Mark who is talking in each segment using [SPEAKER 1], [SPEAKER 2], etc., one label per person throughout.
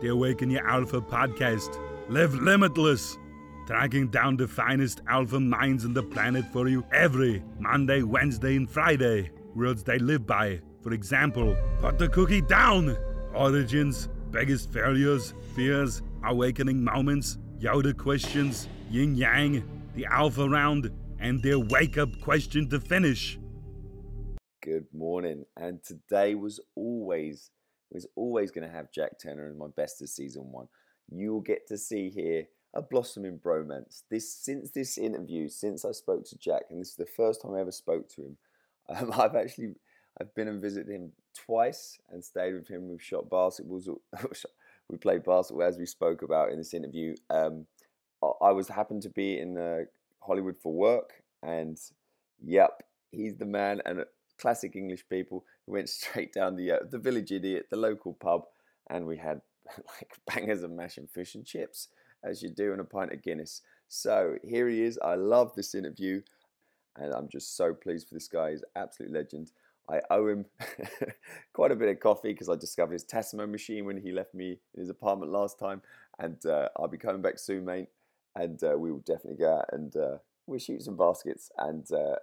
[SPEAKER 1] the Awaken Your Alpha podcast. Live limitless, tracking down the finest alpha minds on the planet for you every Monday, Wednesday, and Friday. Words they live by. For example, put the cookie down. Origins, biggest failures, fears, awakening moments, Yoda questions, yin yang, the alpha round, and their wake up question to finish.
[SPEAKER 2] Good morning. And today was always was always going to have Jack Turner as my best of season one. You'll get to see here a blossoming bromance. This since this interview, since I spoke to Jack, and this is the first time I ever spoke to him. Um, I've actually I've been and visited him twice and stayed with him. We've shot basketballs. we played basketball as we spoke about in this interview. Um, I was happened to be in uh, Hollywood for work, and yep, he's the man. And classic English people who went straight down the uh, the village idiot, the local pub, and we had like bangers of mash and fish and chips, as you do, and a pint of Guinness. So here he is. I love this interview, and I'm just so pleased for this guy. He's absolute legend. I owe him quite a bit of coffee because I discovered his Tassimo machine when he left me in his apartment last time, and uh, I'll be coming back soon, mate. And uh, we will definitely go out and uh, we'll shoot some baskets, and uh,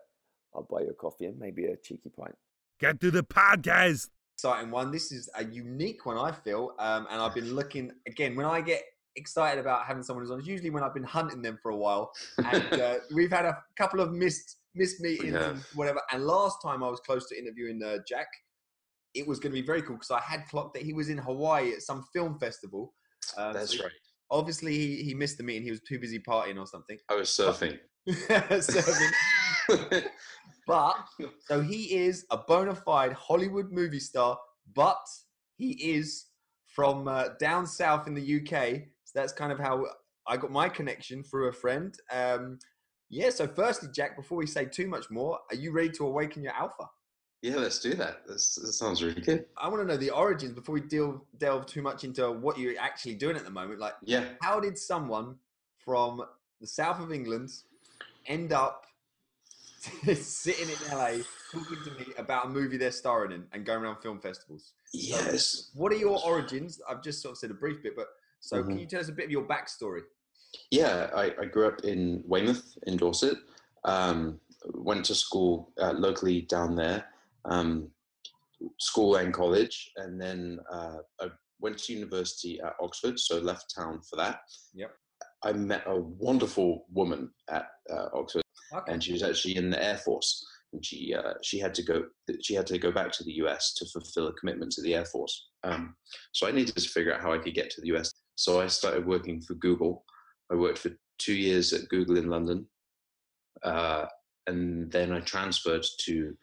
[SPEAKER 2] I'll buy you a coffee and maybe a cheeky pint.
[SPEAKER 1] Get to the podcast.
[SPEAKER 3] Exciting one. This is a unique one, I feel, um, and I've been looking again when I get excited about having someone who's on. It's usually when I've been hunting them for a while, and uh, we've had a couple of missed missed meetings yeah. and whatever. And last time I was close to interviewing uh, Jack, it was going to be very cool because I had clocked that he was in Hawaii at some film festival.
[SPEAKER 4] Um, That's so right.
[SPEAKER 3] Obviously, he, he missed the meeting. He was too busy partying or something.
[SPEAKER 4] I was surfing.
[SPEAKER 3] surfing. But so he is a bona fide Hollywood movie star, but he is from uh, down south in the UK. So that's kind of how I got my connection through a friend. Um, yeah. So, firstly, Jack, before we say too much more, are you ready to awaken your alpha?
[SPEAKER 4] Yeah, let's do that. This, this sounds really good.
[SPEAKER 3] I want to know the origins before we deal, delve too much into what you're actually doing at the moment. Like,
[SPEAKER 4] yeah,
[SPEAKER 3] how did someone from the south of England end up sitting in LA talking to me about a movie they're starring in and going around film festivals.
[SPEAKER 4] Yes.
[SPEAKER 3] So what are your origins? I've just sort of said a brief bit, but so mm-hmm. can you tell us a bit of your backstory?
[SPEAKER 4] Yeah, I, I grew up in Weymouth in Dorset. Um, went to school uh, locally down there, um, school and college, and then uh, I went to university at Oxford, so left town for that.
[SPEAKER 3] Yep.
[SPEAKER 4] I met a wonderful woman at uh, Oxford, okay. and she was actually in the Air Force. And she uh, she had to go she had to go back to the US to fulfill a commitment to the Air Force. Um, so I needed to figure out how I could get to the US. So I started working for Google. I worked for two years at Google in London, uh, and then I transferred to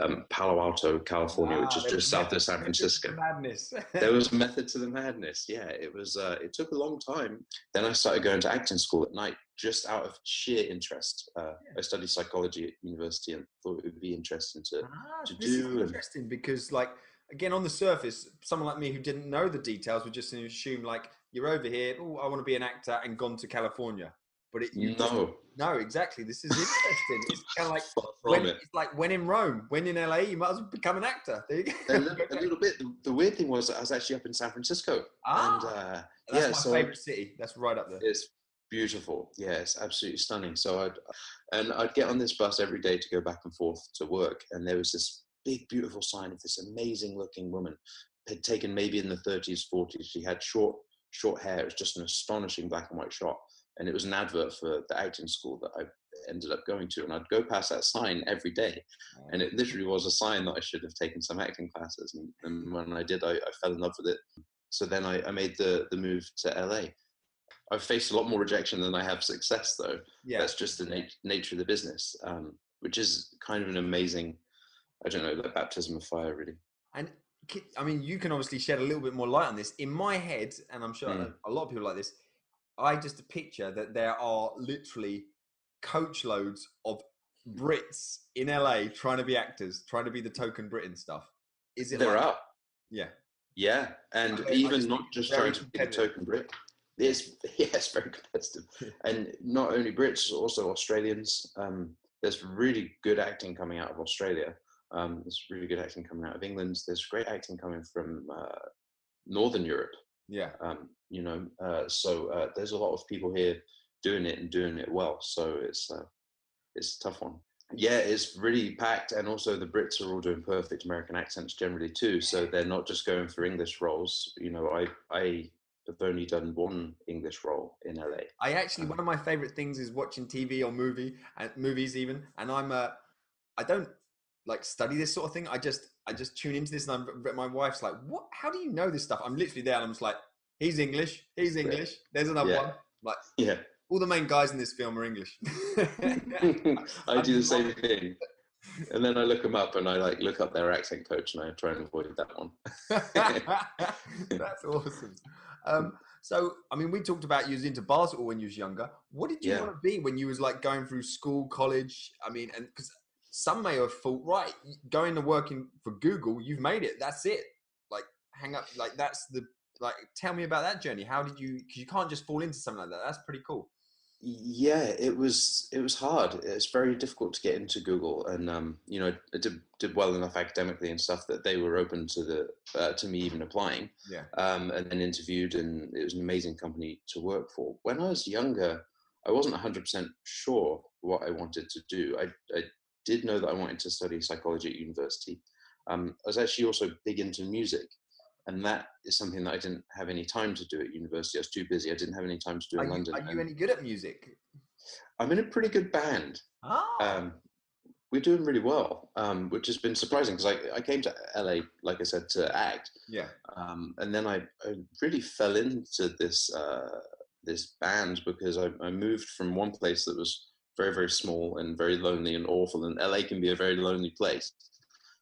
[SPEAKER 4] um, Palo Alto, California, which is just south of San Francisco.
[SPEAKER 3] Madness.
[SPEAKER 4] there was a method to the madness. Yeah, it was. Uh, it took a long time. Then I started going to acting school at night, just out of sheer interest. Uh, yeah. I studied psychology at university and thought it would be interesting to ah, to do.
[SPEAKER 3] Interesting because, like, again, on the surface, someone like me who didn't know the details would just assume, like, you're over here. Oh, I want to be an actor, and gone to California. But it,
[SPEAKER 4] no,
[SPEAKER 3] no, exactly. This is interesting. it's kind of like when, it. it's like when in Rome, when in LA, you might as well become an actor. There you go.
[SPEAKER 4] A little, a little bit. The, the, weird thing was, I was actually up in San Francisco,
[SPEAKER 3] ah, and uh, that's yeah, my so favorite city. That's right up there.
[SPEAKER 4] It's beautiful. Yeah, it's absolutely stunning. So I'd and I'd get on this bus every day to go back and forth to work, and there was this big, beautiful sign of this amazing-looking woman, had taken maybe in the 30s, 40s. She had short, short hair. It was just an astonishing black and white shot and it was an advert for the acting school that I ended up going to, and I'd go past that sign every day, and it literally was a sign that I should have taken some acting classes, and, and when I did, I, I, fell in love with it. So then I, I, made the the move to LA. I've faced a lot more rejection than I have success, though. Yeah. That's just the nat- nature of the business, um, which is kind of an amazing, I don't know, like baptism of fire, really.
[SPEAKER 3] And I mean, you can obviously shed a little bit more light on this. In my head, and I'm sure mm. a lot of people like this, I just picture that there are literally coach loads of Brits in LA trying to be actors, trying to be the token Britain stuff. Is it?
[SPEAKER 4] There
[SPEAKER 3] like
[SPEAKER 4] are.
[SPEAKER 3] Yeah.
[SPEAKER 4] Yeah, and even just not just trying to be the token Brit. It's yes, very competitive, and not only Brits, also Australians. Um, there's really good acting coming out of Australia. Um, there's really good acting coming out of England. There's great acting coming from uh, Northern Europe
[SPEAKER 3] Yeah.
[SPEAKER 4] Um, you know, uh, so uh, there's a lot of people here doing it and doing it well. So it's uh, it's a tough one. Yeah, it's really packed, and also the Brits are all doing perfect American accents generally too. So they're not just going for English roles. You know, I I have only done one English role in LA.
[SPEAKER 3] I actually one of my favorite things is watching TV or movie and movies even, and I'm uh, I don't like study this sort of thing. I just I just tune into this, and I'm, my wife's like, "What? How do you know this stuff?" I'm literally there, and I'm just like, "He's English. He's English. There's another
[SPEAKER 4] Yeah.
[SPEAKER 3] one." Like
[SPEAKER 4] Yeah,
[SPEAKER 3] all the main guys in this film are English.
[SPEAKER 4] I do the same thing. And then I look them up and I like look up their accent coach and I try and avoid that one.
[SPEAKER 3] That's awesome. Um, so, I mean, we talked about you was into basketball when you was younger. What did you
[SPEAKER 4] Yeah.
[SPEAKER 3] want to be when you was like going through school, college? I mean, and because some may have thought, right, going to working for Google, you've made it. That's it. Like, hang up. Like, that's the like. Tell me about that journey. How did you? Because you can't just fall into something like that. That's pretty cool.
[SPEAKER 4] Yeah, it was it was hard. It's very difficult to get into Google, and um, you know, I did did well enough academically and stuff that they were open to the uh, to me even applying.
[SPEAKER 3] Yeah.
[SPEAKER 4] Um, and then interviewed, and it was an amazing company to work for. When I was younger, I wasn't hundred percent sure what I wanted to do. I I did know that I wanted to study psychology at university. Um, I was actually also big into music, and that is something that I didn't have any time to do at university. I was too busy. I didn't have any time to do
[SPEAKER 3] Are
[SPEAKER 4] in
[SPEAKER 3] you,
[SPEAKER 4] London.
[SPEAKER 3] are you any good at music?
[SPEAKER 4] I'm in a pretty good band.
[SPEAKER 3] Ah,
[SPEAKER 4] Um, we're doing really well, um, which has been surprising because I, I came to LA, like I said, to act,
[SPEAKER 3] yeah.
[SPEAKER 4] um, and then I, I really fell into this uh, this band because I, I moved from one place that was very very small and very lonely and awful, and LA can be a very lonely place,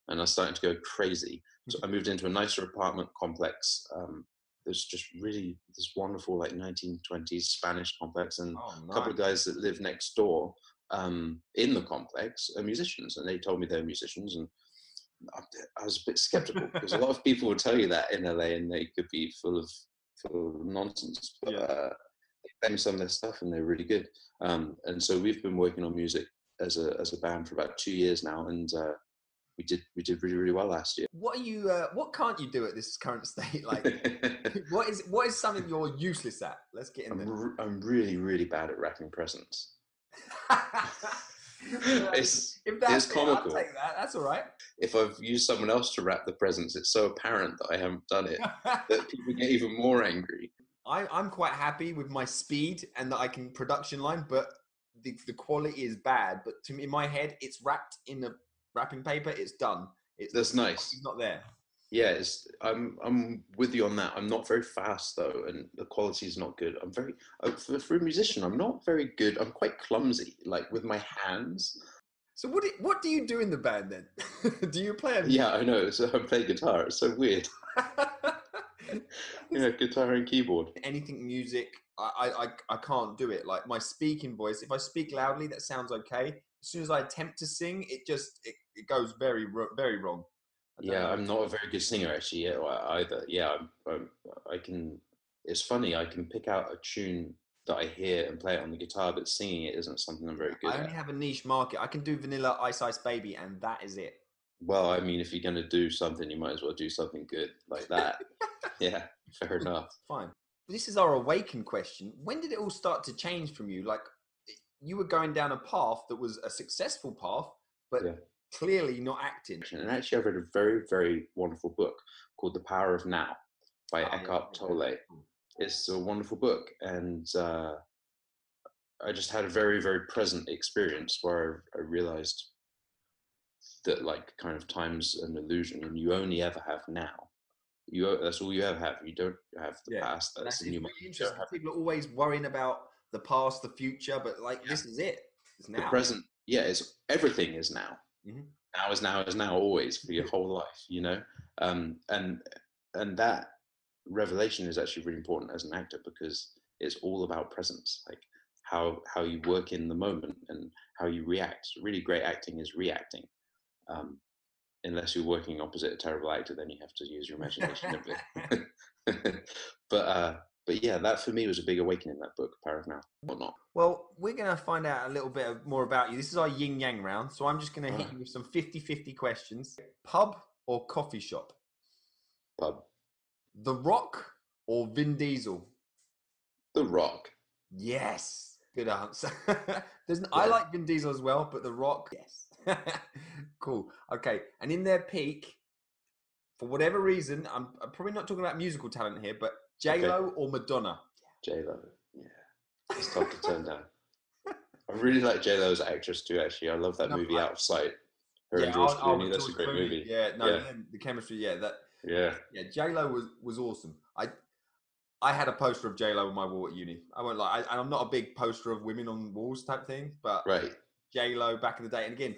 [SPEAKER 4] and I started to go crazy. So I moved into a nicer apartment complex. Um, there's just really this wonderful like 1920s Spanish complex, and
[SPEAKER 3] Oh,
[SPEAKER 4] a couple of guys that live next door um, in the complex are musicians, and they told me they're musicians, and I, I was a bit skeptical because a lot of people would tell you that in LA, and they could be full of full of nonsense. But
[SPEAKER 3] Yeah.
[SPEAKER 4] uh, they play some of their stuff, and they're really good. Um, and so we've been working on music as a as a band for about two years now, and uh, we did we did really really well last year.
[SPEAKER 3] What are you? Uh, what can't you do at this current state? Like, what is what is something you're useless at? Let's get in
[SPEAKER 4] I'm,
[SPEAKER 3] there.
[SPEAKER 4] I'm really really bad at wrapping presents. It's
[SPEAKER 3] if that's
[SPEAKER 4] it's
[SPEAKER 3] it,
[SPEAKER 4] comical.
[SPEAKER 3] take that. That's all right.
[SPEAKER 4] if I've used someone else to wrap the presents, it's so apparent that I haven't done it that people get even more angry.
[SPEAKER 3] I, I'm quite happy with my speed and that I can production line, but the, the quality is bad. But to me, in my head, it's wrapped in the wrapping paper. It's done. It's
[SPEAKER 4] That's nice.
[SPEAKER 3] It's not there.
[SPEAKER 4] Yeah, it's, I'm I'm with you on that. I'm not very fast though, and the quality is not good. I'm very uh, for, for a musician. I'm not very good. I'm quite clumsy, like with my hands.
[SPEAKER 3] So what do, what do you do in the band then? do you play? A
[SPEAKER 4] Yeah, I know. So I play guitar. It's so weird. Yeah, guitar and keyboard.
[SPEAKER 3] anything music I I- I can't do it like my speaking voice if i speak loudly that sounds okay as soon as i attempt to sing it just it, it goes very very wrong
[SPEAKER 4] Yeah. I'm not a very good singer actually yeah, either. Yeah, I'm, I'm, I can. It's funny. I can pick out a tune that I hear and play it on the guitar, but singing it isn't something I'm very good
[SPEAKER 3] i only
[SPEAKER 4] at.
[SPEAKER 3] have a niche market i can do vanilla ice ice baby and that is it
[SPEAKER 4] Well, I mean, if you're going to do something, you might as well do something good like that. yeah, fair enough.
[SPEAKER 3] fine this is our awakened question when did it all start to change from you like you were going down a path that was a successful path but
[SPEAKER 4] Yeah.
[SPEAKER 3] clearly not acting
[SPEAKER 4] And actually, I've read a very, very wonderful book called The Power of Now by
[SPEAKER 3] Oh, yeah,
[SPEAKER 4] Eckhart
[SPEAKER 3] okay.
[SPEAKER 4] Tolle. It's a wonderful book, and uh, I just had a very, very present experience where I, I realized that, like, kind of time's an illusion, and you only ever have now. You that's all you ever have. You don't have the
[SPEAKER 3] Yeah,
[SPEAKER 4] past. That's
[SPEAKER 3] that's
[SPEAKER 4] the new.
[SPEAKER 3] really
[SPEAKER 4] You
[SPEAKER 3] interesting. People are always worrying about the past, the future, but like this is it. It's
[SPEAKER 4] the present. Yeah, it's everything is now.
[SPEAKER 3] Mhm.
[SPEAKER 4] Now is now is now always for your whole life. You know, um, and and that revelation is actually really important as an actor because it's all about presence, like how how you work in the moment and how you react. Really great acting is reacting. Um, unless you're working opposite a terrible actor, then you have to use your imagination a bit. but uh, but yeah, that for me was a big awakening. That book, Power of Now, or not.
[SPEAKER 3] Well, we're going to find out a little bit more about you. This is our yin yang round. So I'm just going to hit you with some 50 50 questions. Pub or coffee shop?
[SPEAKER 4] Pub,
[SPEAKER 3] The Rock or Vin Diesel?
[SPEAKER 4] The Rock.
[SPEAKER 3] Yes, good answer. There's, I
[SPEAKER 4] Yeah.
[SPEAKER 3] like Vin Diesel as well, but The Rock, yes. cool. Okay, and in their peak, for whatever reason, I'm, I'm probably not talking about musical talent here, but J Lo or Madonna?
[SPEAKER 4] J Lo. Yeah, it's tough to turn down. I really like J Lo as an actress too. Actually, I love that
[SPEAKER 3] No,
[SPEAKER 4] movie
[SPEAKER 3] I-
[SPEAKER 4] Out of Sight. Her and
[SPEAKER 3] Yeah,
[SPEAKER 4] George
[SPEAKER 3] I'll- I'll
[SPEAKER 4] Clooney.
[SPEAKER 3] with
[SPEAKER 4] That's a great
[SPEAKER 3] Clooney.
[SPEAKER 4] movie.
[SPEAKER 3] Yeah, no,
[SPEAKER 4] Yeah.
[SPEAKER 3] the chemistry. Yeah, that.
[SPEAKER 4] Yeah.
[SPEAKER 3] Yeah, J Lo was was awesome. I I had a poster of J Lo on my wall at uni. I won't lie. I, I'm not a big poster of women on walls type thing, but
[SPEAKER 4] Right.
[SPEAKER 3] J Lo back in the day. And again,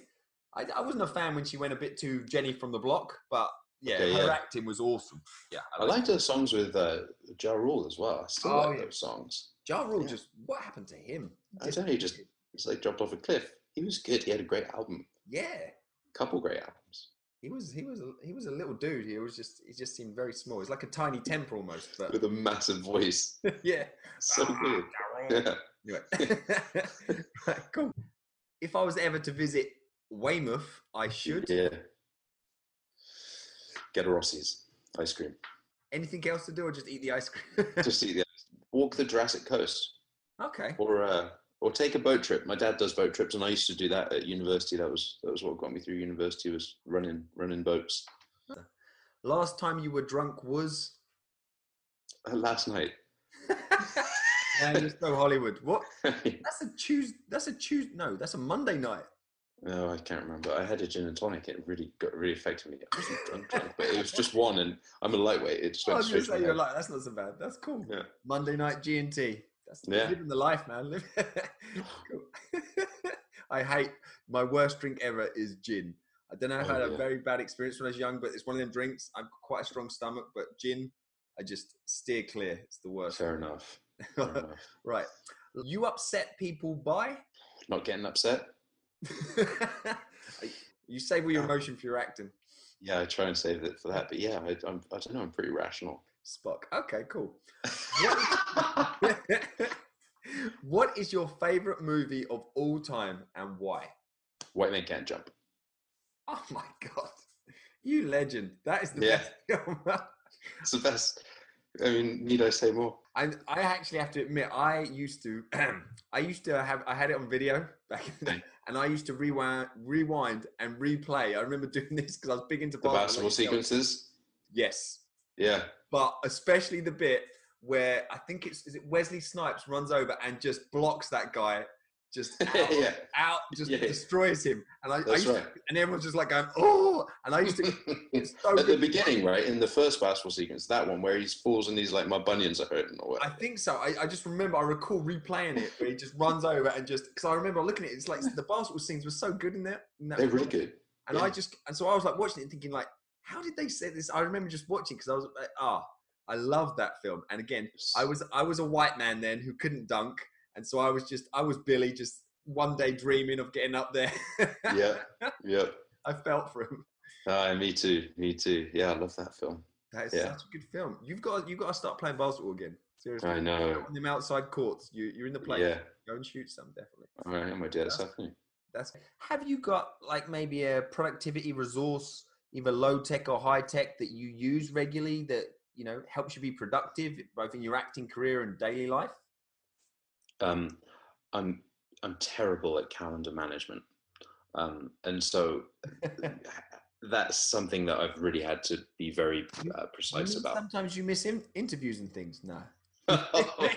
[SPEAKER 3] I, I wasn't a fan when she went a bit too Jenny from the block, but yeah,
[SPEAKER 4] Okay,
[SPEAKER 3] her
[SPEAKER 4] yeah.
[SPEAKER 3] acting was awesome. Yeah,
[SPEAKER 4] I liked her songs with uh, Ja Rule as well. I still
[SPEAKER 3] Oh,
[SPEAKER 4] like
[SPEAKER 3] yeah.
[SPEAKER 4] those songs.
[SPEAKER 3] Ja Rule
[SPEAKER 4] Yeah.
[SPEAKER 3] just what happened to him?
[SPEAKER 4] I don't know. He just it's like dropped off a cliff. He was good. He had a great album.
[SPEAKER 3] yeah.
[SPEAKER 4] Couple great albums.
[SPEAKER 3] He was he was a, he was a little dude. He was just he just seemed very small. He's like a tiny temper almost. But
[SPEAKER 4] With a massive voice.
[SPEAKER 3] yeah,
[SPEAKER 4] So good. Yeah.
[SPEAKER 3] Anyway. right, cool. If I was ever to visit Weymouth, I should.
[SPEAKER 4] Yeah. Get a Rossi's ice cream.
[SPEAKER 3] Anything else to do, or just eat the ice cream?
[SPEAKER 4] Just eat the ice. walk the Jurassic Coast,
[SPEAKER 3] okay.
[SPEAKER 4] or uh, or take a boat trip. My dad does boat trips, and I used to do that at university. That was that was what got me through university was running running boats.
[SPEAKER 3] Last time you were drunk was.
[SPEAKER 4] Uh, last night.
[SPEAKER 3] Man, you're so Hollywood. What? That's a Tuesday. That's a Tuesday. No, that's a Monday night.
[SPEAKER 4] No, I can't remember. I had a gin and tonic. It really got really affected me. I wasn't drunk, drunk, but it was just one, and I'm a lightweight. It just
[SPEAKER 3] I was going
[SPEAKER 4] straight
[SPEAKER 3] to
[SPEAKER 4] to
[SPEAKER 3] say you're like that's not so bad. That's cool.
[SPEAKER 4] Yeah.
[SPEAKER 3] Monday night G and T. That's
[SPEAKER 4] Yeah.
[SPEAKER 3] living the life, man. I hate my worst drink ever is gin. I don't know I
[SPEAKER 4] Oh,
[SPEAKER 3] had a very bad experience when I was young, but it's one of them drinks. I've got quite a strong stomach, but gin, I just steer clear. It's the worst.
[SPEAKER 4] Fair enough. Fair enough.
[SPEAKER 3] right. You upset people by?
[SPEAKER 4] Not getting upset.
[SPEAKER 3] you save all your emotion for your acting.
[SPEAKER 4] Yeah, I try and save it for that. But yeah, I, I'm, I don't know. I'm pretty rational.
[SPEAKER 3] Spock. Okay, cool. What is, your favorite movie of all time and why?
[SPEAKER 4] White Man can't jump.
[SPEAKER 3] Oh my god, you legend! That is the
[SPEAKER 4] Yeah.
[SPEAKER 3] best film.
[SPEAKER 4] It's the best. I mean, need I say more?
[SPEAKER 3] I I actually have to admit, I used to, I used to have, I had it on video back in the hmm. day, and I used to rewind, rewind and replay. I remember doing this because I was big into
[SPEAKER 4] The
[SPEAKER 3] basketball.
[SPEAKER 4] basketball sequences.
[SPEAKER 3] Yes,
[SPEAKER 4] Yeah.
[SPEAKER 3] but especially the bit where I think it's is it Wesley Snipes runs over and just blocks that guy, just out,
[SPEAKER 4] yeah.
[SPEAKER 3] out just
[SPEAKER 4] Yeah.
[SPEAKER 3] destroys him, and I, I used
[SPEAKER 4] right.
[SPEAKER 3] to, and everyone's just like going oh, and I used to it's so
[SPEAKER 4] At the beginning, right in the first basketball sequence, that one where he falls and he's like, "My bunions are hurting," or
[SPEAKER 3] I think so. I, I just remember, I recall replaying it where he just runs over and just, because I remember looking at it, it's like the basketball scenes were so good in there. In that
[SPEAKER 4] They're really good.
[SPEAKER 3] And
[SPEAKER 4] yeah.
[SPEAKER 3] I just, and so I was like watching it and thinking, like, how did they say this? I remember just watching because I was like, ah, I love that film. And again, I was, I was a white man then who couldn't dunk. And so I was just, I was Billy, just one day dreaming of getting up there.
[SPEAKER 4] Yeah. yeah.
[SPEAKER 3] I felt for him.
[SPEAKER 4] Ah, me too. Me too. Yeah, I love that film.
[SPEAKER 3] That is
[SPEAKER 4] Yeah.
[SPEAKER 3] such a good film. You've got, you've got to start playing basketball again. Seriously.
[SPEAKER 4] I know.
[SPEAKER 3] On them outside courts, you, you're in the place.
[SPEAKER 4] Yeah.
[SPEAKER 3] Go and shoot some, definitely.
[SPEAKER 4] All right, I'm gonna do that.
[SPEAKER 3] That's have you got like maybe a productivity resource, either low tech or high tech, that you use regularly that you know helps you be productive both in your acting career and daily life?
[SPEAKER 4] Um, I'm I'm terrible at calendar management, um, and so that's something that I've really had to be very uh, precise about.
[SPEAKER 3] Sometimes you miss in- interviews and things. No.
[SPEAKER 4] oh.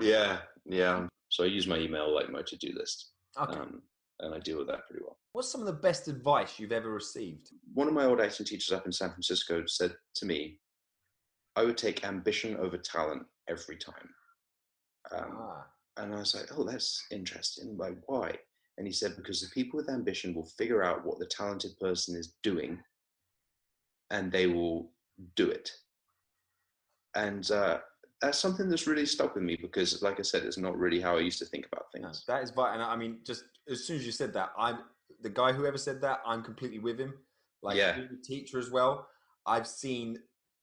[SPEAKER 4] Yeah, yeah. So I use my email like my to-do list,
[SPEAKER 3] okay.
[SPEAKER 4] um, and I deal with that pretty well.
[SPEAKER 3] What's some of the best advice you've ever received?
[SPEAKER 4] One of my old acting teachers up in San Francisco said to me, "I would take ambition over talent every time." Um,
[SPEAKER 3] ah,
[SPEAKER 4] And I was like, oh, that's interesting. Like, why? And he said, because the people with ambition will figure out what the talented person is doing and they will do it. And uh, that's something that's really stuck with me because, like I said, it's not really how I used to think about things.
[SPEAKER 3] that is vital. And I mean, just as soon as you said that, I'm the guy who ever said that. I'm completely with him. Like
[SPEAKER 4] Yeah.
[SPEAKER 3] teacher as well. I've seen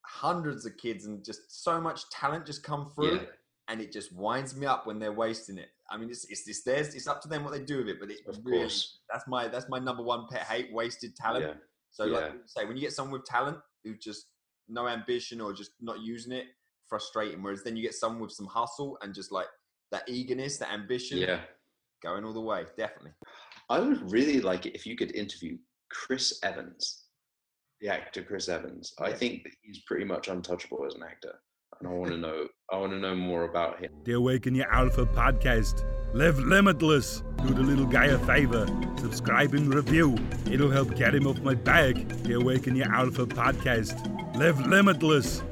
[SPEAKER 3] hundreds of kids and just so much talent just come through.
[SPEAKER 4] Yeah,
[SPEAKER 3] and it just winds me up when they're wasting it. I mean, it's it's, it's theirs. It's up to them what they do with it. But it
[SPEAKER 4] of
[SPEAKER 3] really,
[SPEAKER 4] course.
[SPEAKER 3] that's my that's my number one pet hate: wasted talent.
[SPEAKER 4] Yeah,
[SPEAKER 3] So, like
[SPEAKER 4] yeah.
[SPEAKER 3] you say, when you get someone with talent who just no ambition or just not using it, frustrating. Whereas then you get someone with some hustle and just like that eagerness, that ambition,
[SPEAKER 4] Yeah.
[SPEAKER 3] going all the way. Definitely.
[SPEAKER 4] I would really like it if you could interview Chris Evans, the actor Chris Evans. I think that he's pretty much untouchable as an actor, and I want to know. I want to know more about him.
[SPEAKER 1] The Awaken Your Alpha podcast. Live limitless. Do the little guy a favor. Subscribe and review. It'll help get him off my back. The Awaken Your Alpha podcast. Live limitless.